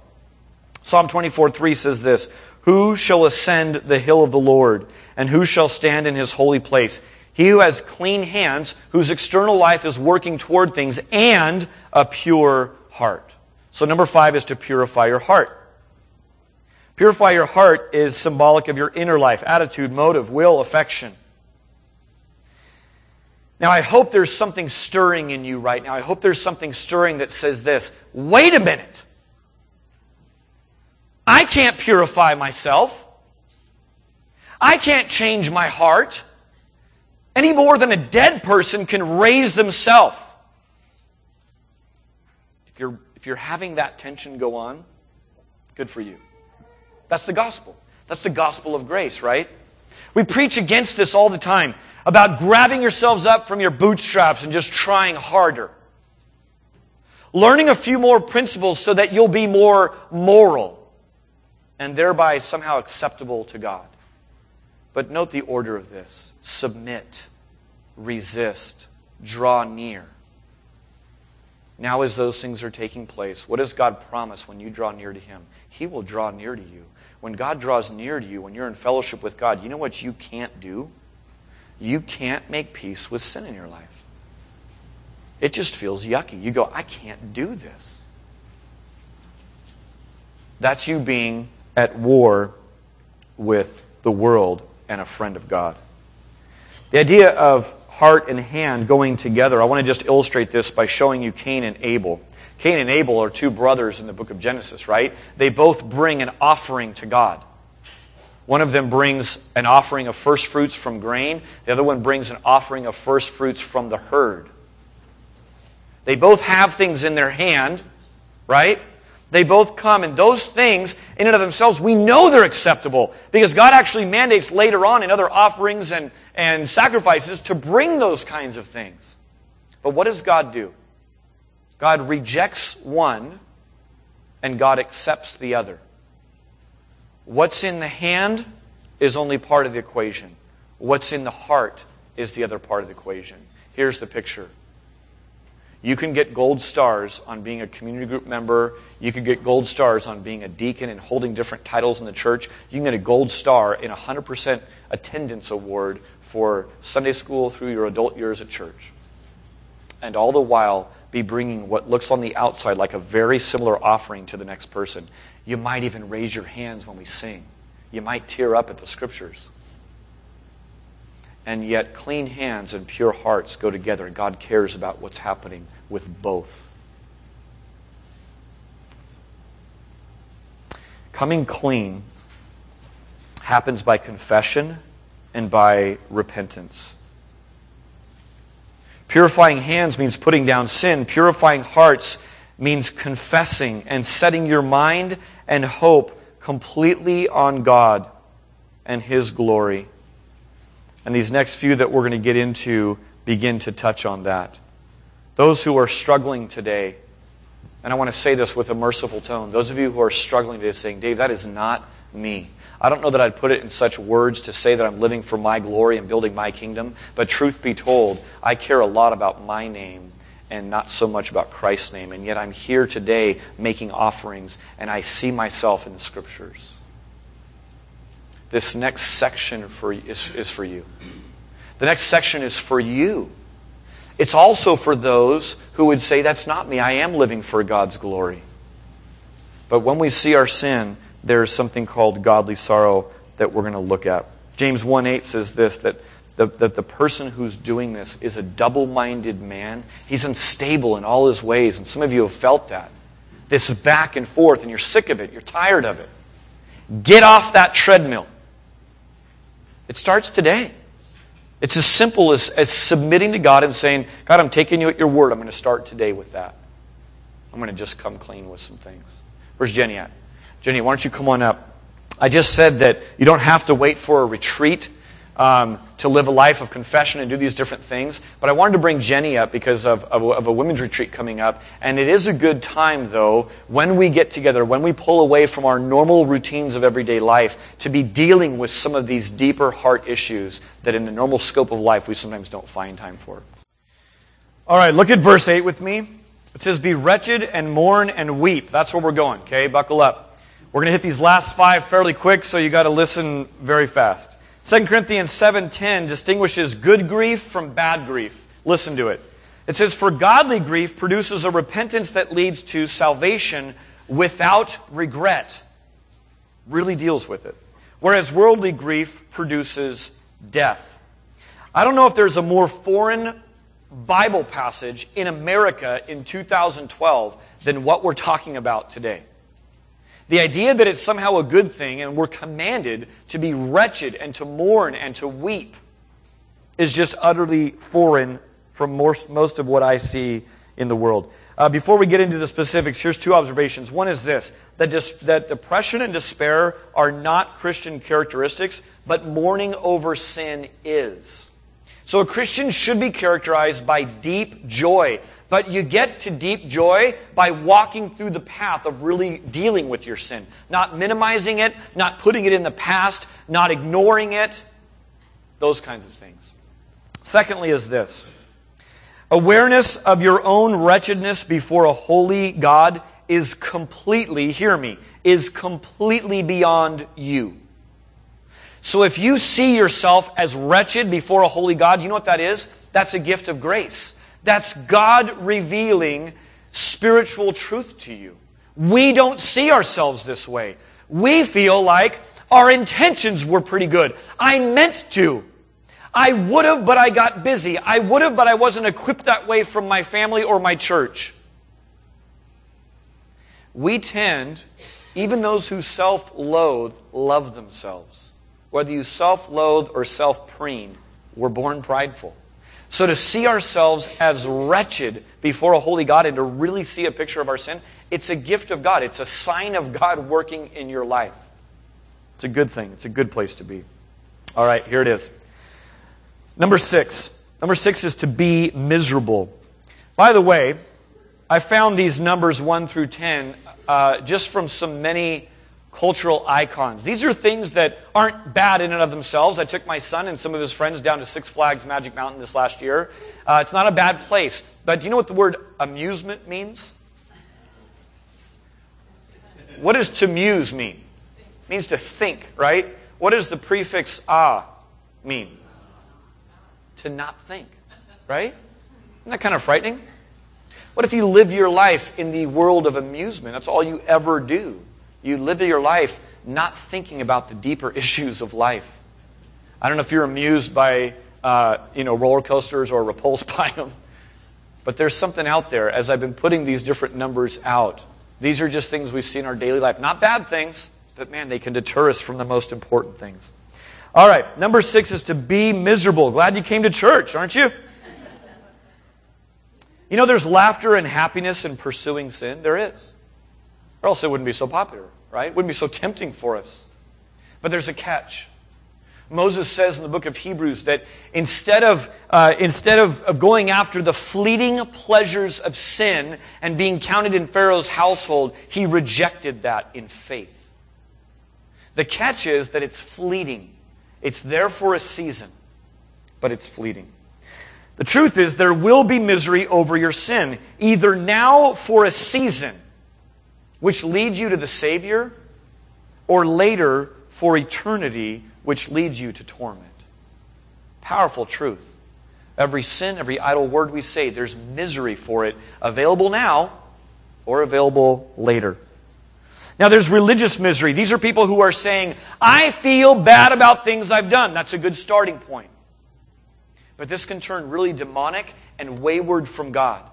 Psalm 24, 3 says this, Who shall ascend the hill of the Lord, and who shall stand in his holy place? He who has clean hands, whose external life is working toward things, and a pure heart. So number five is to purify your heart. Purify your heart is symbolic of your inner life, attitude, motive, will, affection. Now, I hope there's something stirring in you right now. I hope there's something stirring that says this wait a minute. I can't purify myself. I can't change my heart any more than a dead person can raise themselves. If you're, if you're having that tension go on, good for you. That's the gospel. That's the gospel of grace, right? We preach against this all the time about grabbing yourselves up from your bootstraps and just trying harder. Learning a few more principles so that you'll be more moral and thereby somehow acceptable to God. But note the order of this submit, resist, draw near. Now, as those things are taking place, what does God promise when you draw near to Him? He will draw near to you. When God draws near to you, when you're in fellowship with God, you know what you can't do? You can't make peace with sin in your life. It just feels yucky. You go, I can't do this. That's you being at war with the world and a friend of God. The idea of heart and hand going together, I want to just illustrate this by showing you Cain and Abel. Cain and Abel are two brothers in the book of Genesis, right? They both bring an offering to God. One of them brings an offering of first fruits from grain. The other one brings an offering of first fruits from the herd. They both have things in their hand, right? They both come, and those things, in and of themselves, we know they're acceptable because God actually mandates later on in other offerings and, and sacrifices to bring those kinds of things. But what does God do? God rejects one and God accepts the other. What's in the hand is only part of the equation. What's in the heart is the other part of the equation. Here's the picture. You can get gold stars on being a community group member. You can get gold stars on being a deacon and holding different titles in the church. You can get a gold star in a 100% attendance award for Sunday school through your adult years at church. And all the while, be bringing what looks on the outside like a very similar offering to the next person. You might even raise your hands when we sing. You might tear up at the scriptures. And yet, clean hands and pure hearts go together, and God cares about what's happening with both. Coming clean happens by confession and by repentance. Purifying hands means putting down sin. Purifying hearts means confessing and setting your mind and hope completely on God and His glory. And these next few that we're going to get into begin to touch on that. Those who are struggling today, and I want to say this with a merciful tone, those of you who are struggling today saying, Dave, that is not me. I don't know that I'd put it in such words to say that I'm living for my glory and building my kingdom, but truth be told, I care a lot about my name and not so much about Christ's name. And yet I'm here today making offerings and I see myself in the scriptures. This next section for, is, is for you. The next section is for you. It's also for those who would say, That's not me. I am living for God's glory. But when we see our sin, there's something called godly sorrow that we're going to look at. James 1 8 says this that the, that the person who's doing this is a double minded man. He's unstable in all his ways, and some of you have felt that. This back and forth, and you're sick of it, you're tired of it. Get off that treadmill. It starts today. It's as simple as, as submitting to God and saying, God, I'm taking you at your word. I'm going to start today with that. I'm going to just come clean with some things. Where's Jenny at? Jenny, why don't you come on up? I just said that you don't have to wait for a retreat um, to live a life of confession and do these different things. But I wanted to bring Jenny up because of, of, of, a women's retreat coming up. And it is a good time, though, when we get together, when we pull away from our normal routines of everyday life, to be dealing with some of these deeper heart issues that in the normal scope of life we sometimes don't find time for. All right, look at verse 8 with me. It says, Be wretched and mourn and weep. That's where we're going, okay? Buckle up. We're going to hit these last five fairly quick, so you got to listen very fast. 2 Corinthians 7:10 distinguishes good grief from bad grief. Listen to it. It says for godly grief produces a repentance that leads to salvation without regret. Really deals with it. Whereas worldly grief produces death. I don't know if there's a more foreign Bible passage in America in 2012 than what we're talking about today. The idea that it's somehow a good thing and we're commanded to be wretched and to mourn and to weep is just utterly foreign from most, most of what I see in the world. Uh, before we get into the specifics, here's two observations. One is this that, dis- that depression and despair are not Christian characteristics, but mourning over sin is. So a Christian should be characterized by deep joy. But you get to deep joy by walking through the path of really dealing with your sin. Not minimizing it, not putting it in the past, not ignoring it. Those kinds of things. Secondly, is this awareness of your own wretchedness before a holy God is completely, hear me, is completely beyond you. So if you see yourself as wretched before a holy God, you know what that is? That's a gift of grace. That's God revealing spiritual truth to you. We don't see ourselves this way. We feel like our intentions were pretty good. I meant to. I would have, but I got busy. I would have, but I wasn't equipped that way from my family or my church. We tend, even those who self loathe, love themselves whether you self loathe or self preen, we're born prideful. So to see ourselves as wretched before a holy God and to really see a picture of our sin, it's a gift of God. It's a sign of God working in your life. It's a good thing. It's a good place to be. All right, here it is. Number six. Number six is to be miserable. By the way, I found these numbers 1 through 10 uh, just from some many cultural icons. These are things that aren't bad in and of themselves. I took my son and some of his friends down to Six Flags Magic Mountain this last year. Uh, it's not a bad place. But do you know what the word amusement means? What does to muse mean? It means to think, right? What does the prefix ah mean? To not think, right? Isn't that kind of frightening? What if you live your life in the world of amusement? That's all you ever do. You live your life not thinking about the deeper issues of life. I don't know if you're amused by uh, you know roller coasters or repulsed by them, but there's something out there. As I've been putting these different numbers out, these are just things we see in our daily life. Not bad things, but man, they can deter us from the most important things. All right, number six is to be miserable. Glad you came to church, aren't you? You know, there's laughter and happiness in pursuing sin. There is. Or else it wouldn't be so popular, right? It wouldn't be so tempting for us. But there's a catch. Moses says in the book of Hebrews that instead of, uh, instead of, of going after the fleeting pleasures of sin and being counted in Pharaoh's household, he rejected that in faith. The catch is that it's fleeting. It's there for a season, but it's fleeting. The truth is, there will be misery over your sin, either now for a season which leads you to the Savior, or later for eternity, which leads you to torment. Powerful truth. Every sin, every idle word we say, there's misery for it, available now or available later. Now, there's religious misery. These are people who are saying, I feel bad about things I've done. That's a good starting point. But this can turn really demonic and wayward from God.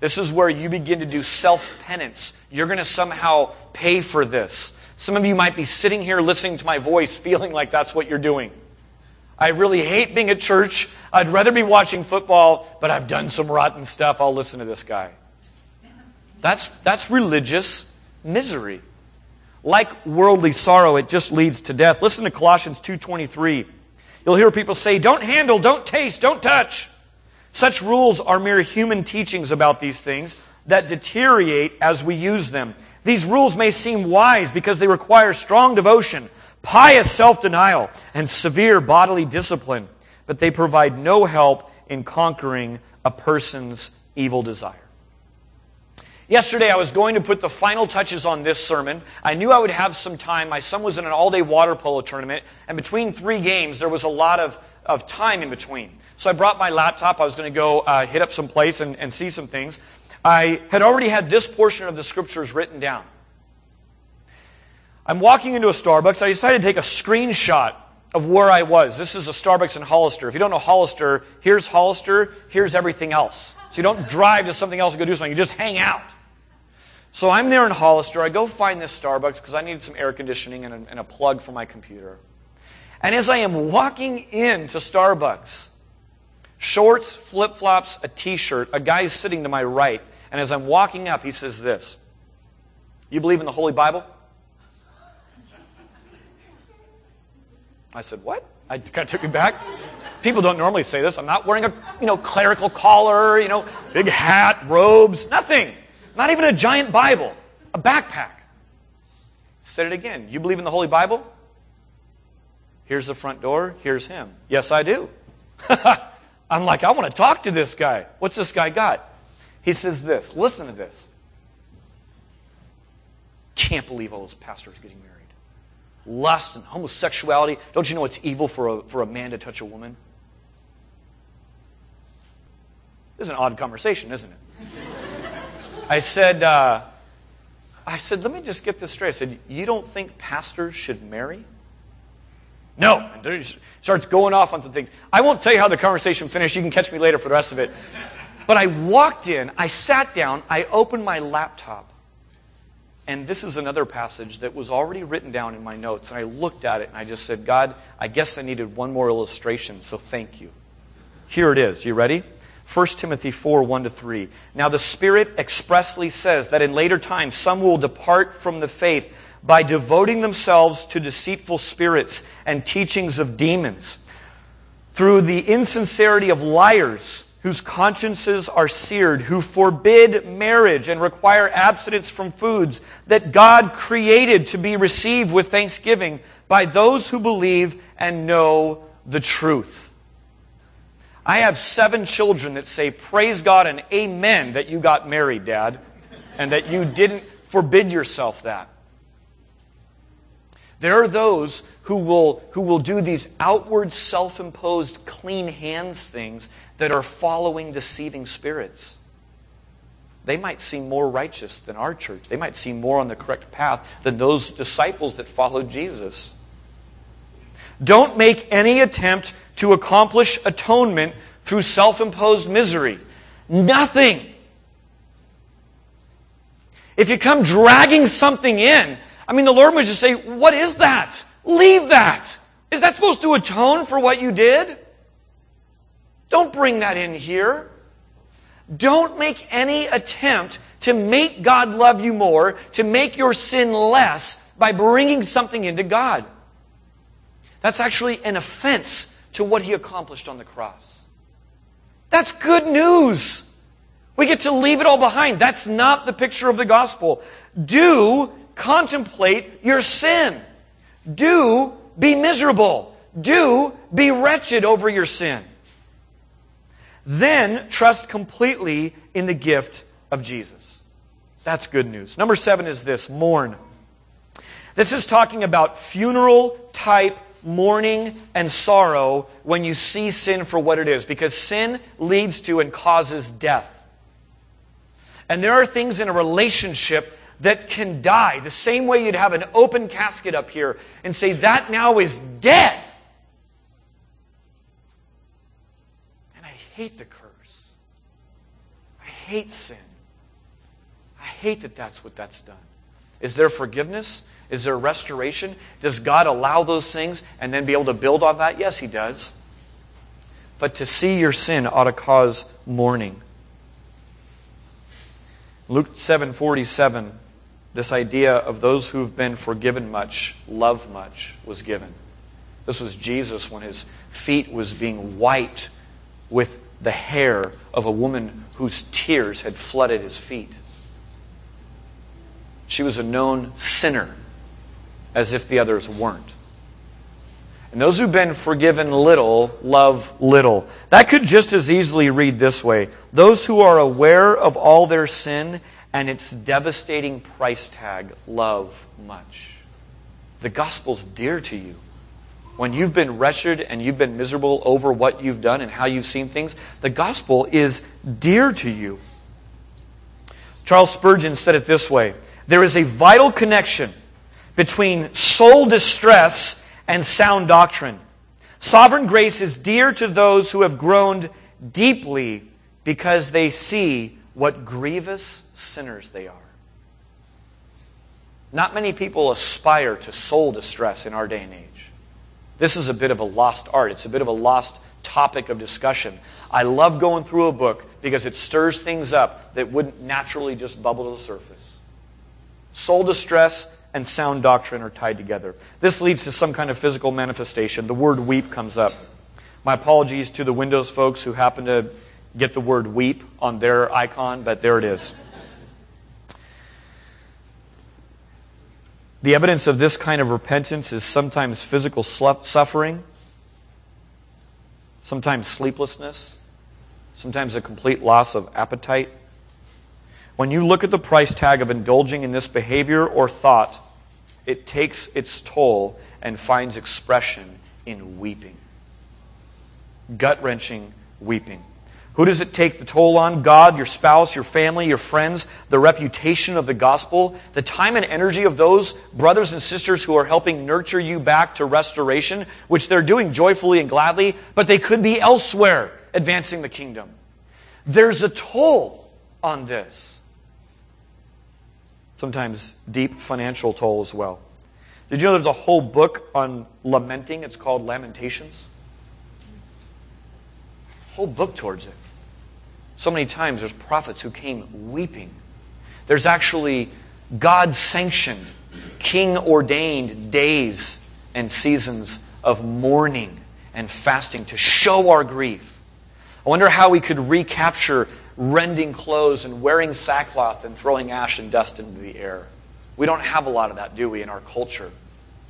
This is where you begin to do self penance. You're going to somehow pay for this. Some of you might be sitting here listening to my voice feeling like that's what you're doing. I really hate being at church. I'd rather be watching football, but I've done some rotten stuff. I'll listen to this guy. That's, that's religious misery. Like worldly sorrow, it just leads to death. Listen to Colossians 2.23. You'll hear people say, don't handle, don't taste, don't touch. Such rules are mere human teachings about these things that deteriorate as we use them. These rules may seem wise because they require strong devotion, pious self-denial, and severe bodily discipline, but they provide no help in conquering a person's evil desire. Yesterday, I was going to put the final touches on this sermon. I knew I would have some time. My son was in an all day water polo tournament, and between three games, there was a lot of, of time in between. So I brought my laptop. I was going to go uh, hit up some place and, and see some things. I had already had this portion of the scriptures written down. I'm walking into a Starbucks. I decided to take a screenshot of where I was. This is a Starbucks in Hollister. If you don't know Hollister, here's Hollister, here's everything else. So you don't drive to something else and go do something, you just hang out. So I'm there in Hollister. I go find this Starbucks because I needed some air conditioning and a, and a plug for my computer. And as I am walking into Starbucks, shorts, flip flops, a t shirt, a guy's sitting to my right. And as I'm walking up, he says this You believe in the Holy Bible? I said, What? I kind of took me back. People don't normally say this. I'm not wearing a you know clerical collar, you know, big hat, robes, nothing. Not even a giant Bible, a backpack. Said it again. You believe in the Holy Bible? Here's the front door. Here's him. Yes, I do. I'm like, I want to talk to this guy. What's this guy got? He says this. Listen to this. Can't believe all those pastors getting married. Lust and homosexuality. Don't you know it's evil for a, for a man to touch a woman? This is an odd conversation, isn't it? I said, uh, I said, let me just get this straight. I said, you don't think pastors should marry? No. And starts going off on some things. I won't tell you how the conversation finished. You can catch me later for the rest of it. But I walked in, I sat down, I opened my laptop, and this is another passage that was already written down in my notes. And I looked at it and I just said, God, I guess I needed one more illustration, so thank you. Here it is. You ready? 1 Timothy 4, 1 to 3. Now the Spirit expressly says that in later times some will depart from the faith by devoting themselves to deceitful spirits and teachings of demons. Through the insincerity of liars whose consciences are seared, who forbid marriage and require abstinence from foods that God created to be received with thanksgiving by those who believe and know the truth. I have seven children that say, Praise God and Amen that you got married, Dad, and that you didn't forbid yourself that. There are those who will, who will do these outward self imposed clean hands things that are following deceiving spirits. They might seem more righteous than our church. They might seem more on the correct path than those disciples that followed Jesus. Don't make any attempt to accomplish atonement through self imposed misery. Nothing. If you come dragging something in, I mean, the Lord would just say, What is that? Leave that. Is that supposed to atone for what you did? Don't bring that in here. Don't make any attempt to make God love you more, to make your sin less by bringing something into God. That's actually an offense to what he accomplished on the cross. That's good news. We get to leave it all behind. That's not the picture of the gospel. Do contemplate your sin. Do be miserable. Do be wretched over your sin. Then trust completely in the gift of Jesus. That's good news. Number seven is this mourn. This is talking about funeral type mourning and sorrow when you see sin for what it is, because sin leads to and causes death. And there are things in a relationship that can die, the same way you'd have an open casket up here and say, that now is dead. And I hate the curse. I hate sin. I hate that that's what that's done. Is there forgiveness? Is there restoration? Does God allow those things and then be able to build on that? Yes, He does. But to see your sin ought to cause mourning. Luke 7:47 this idea of those who've been forgiven much, love much, was given. This was Jesus when his feet was being wiped with the hair of a woman whose tears had flooded his feet. She was a known sinner, as if the others weren't. And those who've been forgiven little love little. That could just as easily read this way Those who are aware of all their sin and its devastating price tag love much. The gospel's dear to you. When you've been wretched and you've been miserable over what you've done and how you've seen things, the gospel is dear to you. Charles Spurgeon said it this way There is a vital connection between soul distress and sound doctrine. Sovereign grace is dear to those who have groaned deeply because they see what grievous sinners they are. Not many people aspire to soul distress in our day and age. This is a bit of a lost art. It's a bit of a lost topic of discussion. I love going through a book because it stirs things up that wouldn't naturally just bubble to the surface. Soul distress and sound doctrine are tied together. This leads to some kind of physical manifestation. The word weep comes up. My apologies to the Windows folks who happen to get the word weep on their icon, but there it is. The evidence of this kind of repentance is sometimes physical suffering, sometimes sleeplessness, sometimes a complete loss of appetite. When you look at the price tag of indulging in this behavior or thought, it takes its toll and finds expression in weeping. Gut wrenching weeping. Who does it take the toll on? God, your spouse, your family, your friends, the reputation of the gospel, the time and energy of those brothers and sisters who are helping nurture you back to restoration, which they're doing joyfully and gladly, but they could be elsewhere advancing the kingdom. There's a toll on this. Sometimes deep financial toll as well. Did you know there's a whole book on lamenting? It's called Lamentations. Whole book towards it. So many times there's prophets who came weeping. There's actually God sanctioned, king ordained days and seasons of mourning and fasting to show our grief. I wonder how we could recapture rending clothes and wearing sackcloth and throwing ash and dust into the air. We don't have a lot of that, do we, in our culture?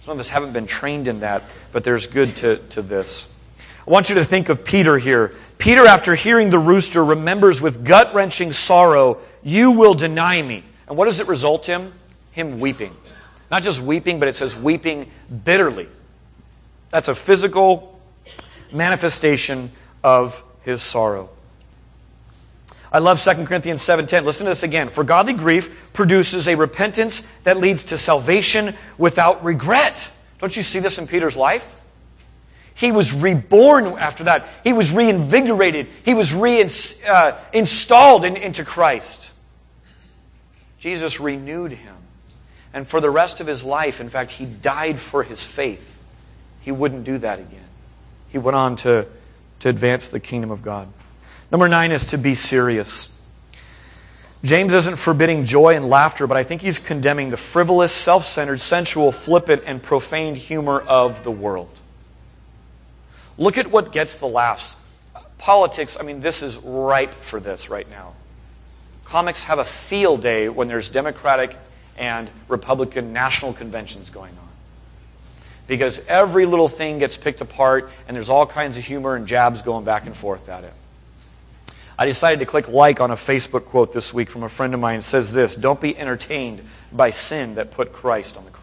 Some of us haven't been trained in that, but there's good to, to this. I want you to think of Peter here. Peter, after hearing the rooster, remembers with gut wrenching sorrow, You will deny me. And what does it result in? Him weeping. Not just weeping, but it says weeping bitterly. That's a physical manifestation of his sorrow. I love 2 Corinthians 7:10. Listen to this again. For godly grief produces a repentance that leads to salvation without regret. Don't you see this in Peter's life? He was reborn after that. He was reinvigorated. He was reinstalled uh, in, into Christ. Jesus renewed him. And for the rest of his life, in fact, he died for his faith. He wouldn't do that again. He went on to, to advance the kingdom of God. Number nine is to be serious. James isn't forbidding joy and laughter, but I think he's condemning the frivolous, self centered, sensual, flippant, and profane humor of the world. Look at what gets the laughs. Politics, I mean, this is ripe for this right now. Comics have a field day when there's Democratic and Republican national conventions going on. Because every little thing gets picked apart and there's all kinds of humor and jabs going back and forth at it. I decided to click like on a Facebook quote this week from a friend of mine. It says this Don't be entertained by sin that put Christ on the cross.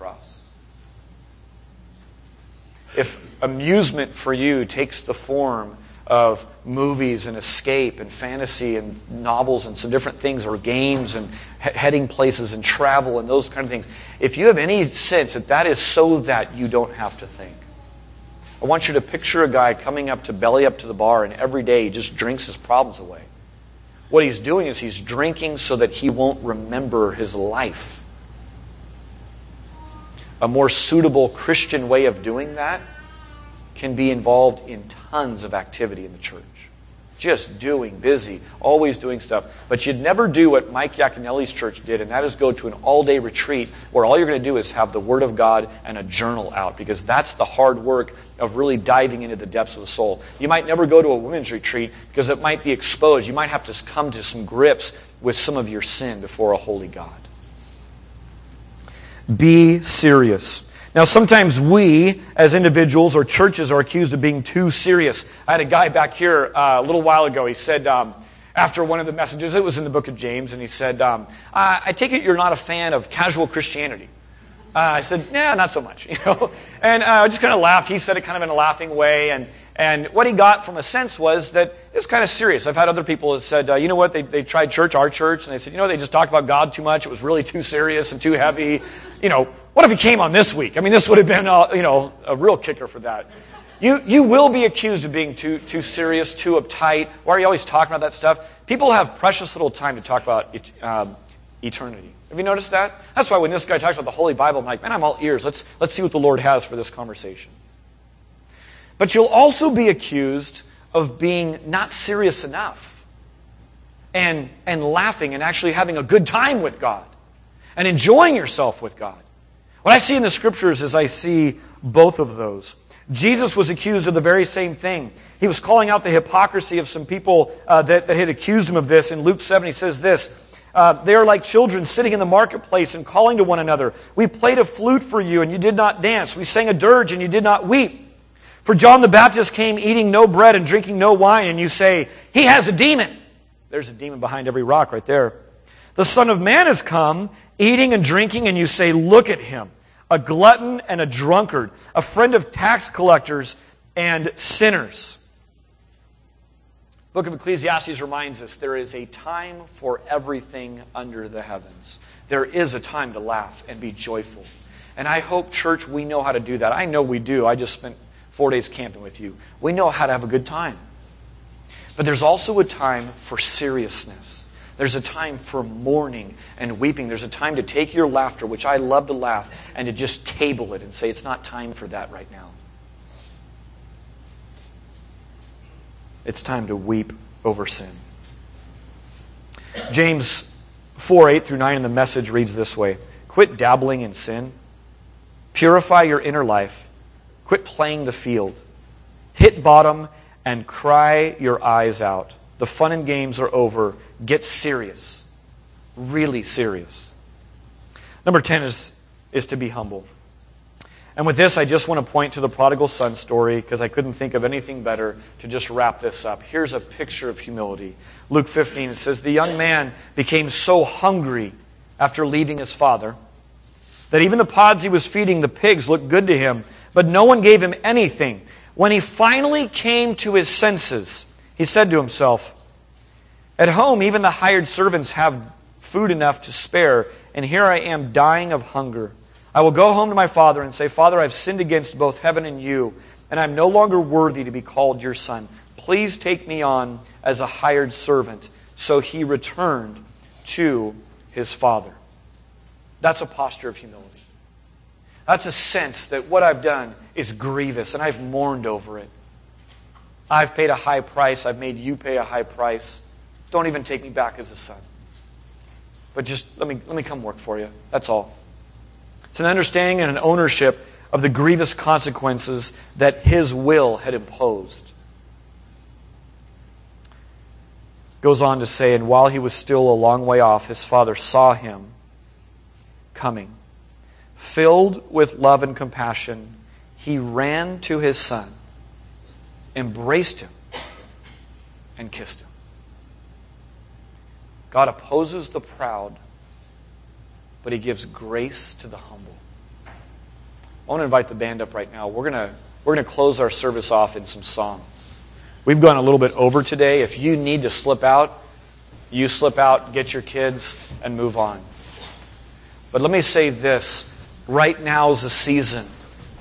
If amusement for you takes the form of movies and escape and fantasy and novels and some different things or games and he- heading places and travel and those kind of things. If you have any sense that that is so that you don't have to think. I want you to picture a guy coming up to belly up to the bar and every day he just drinks his problems away. What he's doing is he's drinking so that he won't remember his life. A more suitable Christian way of doing that can be involved in tons of activity in the church. just doing, busy, always doing stuff. But you'd never do what Mike Yaconelli's church did, and that is go to an all day retreat where all you're going to do is have the Word of God and a journal out, because that's the hard work of really diving into the depths of the soul. You might never go to a women's retreat because it might be exposed. You might have to come to some grips with some of your sin before a holy God. Be serious. Now, sometimes we, as individuals or churches, are accused of being too serious. I had a guy back here uh, a little while ago. He said, um, after one of the messages, it was in the book of James, and he said, um, I, I, take it you're not a fan of casual Christianity. Uh, I said, nah, not so much, you know. And uh, I just kind of laughed. He said it kind of in a laughing way, and and what he got from a sense was that it's kind of serious. I've had other people that said, uh, you know what, they, they tried church, our church, and they said, you know, they just talked about God too much. It was really too serious and too heavy. You know, what if he came on this week? I mean, this would have been, a, you know, a real kicker for that. You, you will be accused of being too, too serious, too uptight. Why are you always talking about that stuff? People have precious little time to talk about um, eternity. Have you noticed that? That's why when this guy talks about the Holy Bible, I'm like, man, I'm all ears. Let's, let's see what the Lord has for this conversation. But you'll also be accused of being not serious enough and, and laughing and actually having a good time with God and enjoying yourself with God. What I see in the scriptures is I see both of those. Jesus was accused of the very same thing. He was calling out the hypocrisy of some people uh, that, that had accused him of this. In Luke 7, he says this uh, They are like children sitting in the marketplace and calling to one another. We played a flute for you, and you did not dance. We sang a dirge, and you did not weep. For John the Baptist came eating no bread and drinking no wine, and you say, He has a demon. There's a demon behind every rock right there. The Son of Man has come eating and drinking, and you say, Look at him, a glutton and a drunkard, a friend of tax collectors and sinners. Book of Ecclesiastes reminds us there is a time for everything under the heavens. There is a time to laugh and be joyful. And I hope, church, we know how to do that. I know we do. I just spent four days camping with you. We know how to have a good time. But there's also a time for seriousness. There's a time for mourning and weeping. There's a time to take your laughter, which I love to laugh, and to just table it and say, it's not time for that right now. It's time to weep over sin. James 4 8 through 9 in the message reads this way Quit dabbling in sin, purify your inner life Quit playing the field. Hit bottom and cry your eyes out. The fun and games are over. Get serious. Really serious. Number 10 is, is to be humble. And with this, I just want to point to the prodigal son story because I couldn't think of anything better to just wrap this up. Here's a picture of humility. Luke 15, it says, The young man became so hungry after leaving his father that even the pods he was feeding the pigs looked good to him but no one gave him anything. When he finally came to his senses, he said to himself, At home, even the hired servants have food enough to spare, and here I am dying of hunger. I will go home to my father and say, Father, I've sinned against both heaven and you, and I'm no longer worthy to be called your son. Please take me on as a hired servant. So he returned to his father. That's a posture of humility. That's a sense that what I've done is grievous and I've mourned over it. I've paid a high price. I've made you pay a high price. Don't even take me back as a son. But just let me, let me come work for you. That's all. It's an understanding and an ownership of the grievous consequences that his will had imposed. Goes on to say, and while he was still a long way off, his father saw him coming Filled with love and compassion, he ran to his son, embraced him, and kissed him. God opposes the proud, but he gives grace to the humble. I want to invite the band up right now. We're going to, we're going to close our service off in some song. We've gone a little bit over today. If you need to slip out, you slip out, get your kids, and move on. But let me say this Right now is a season.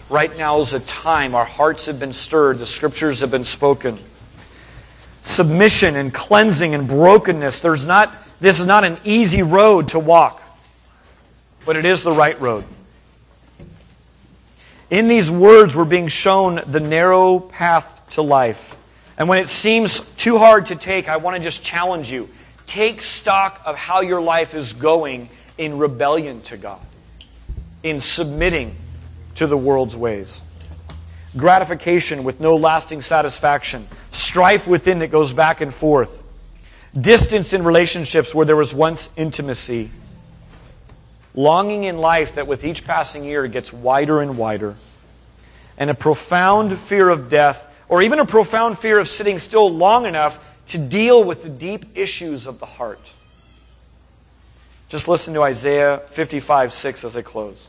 Right now is a time. Our hearts have been stirred. The scriptures have been spoken. Submission and cleansing and brokenness. There's not, this is not an easy road to walk, but it is the right road. In these words, we're being shown the narrow path to life. And when it seems too hard to take, I want to just challenge you. Take stock of how your life is going in rebellion to God, in submitting to the world's ways. Gratification with no lasting satisfaction, strife within that goes back and forth, distance in relationships where there was once intimacy, longing in life that with each passing year gets wider and wider, and a profound fear of death, or even a profound fear of sitting still long enough to deal with the deep issues of the heart. Just listen to Isaiah 55 6 as I close.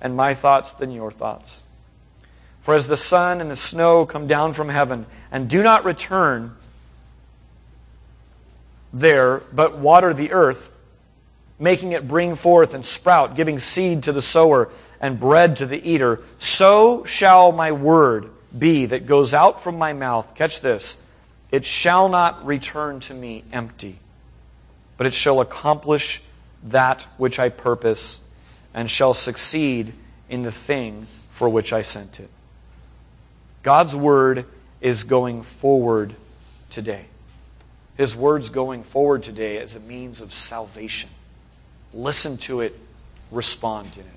and my thoughts than your thoughts. For as the sun and the snow come down from heaven and do not return there, but water the earth, making it bring forth and sprout, giving seed to the sower and bread to the eater, so shall my word be that goes out from my mouth. Catch this. It shall not return to me empty, but it shall accomplish that which I purpose and shall succeed in the thing for which I sent it. God's word is going forward today. His word's going forward today as a means of salvation. Listen to it, respond in it.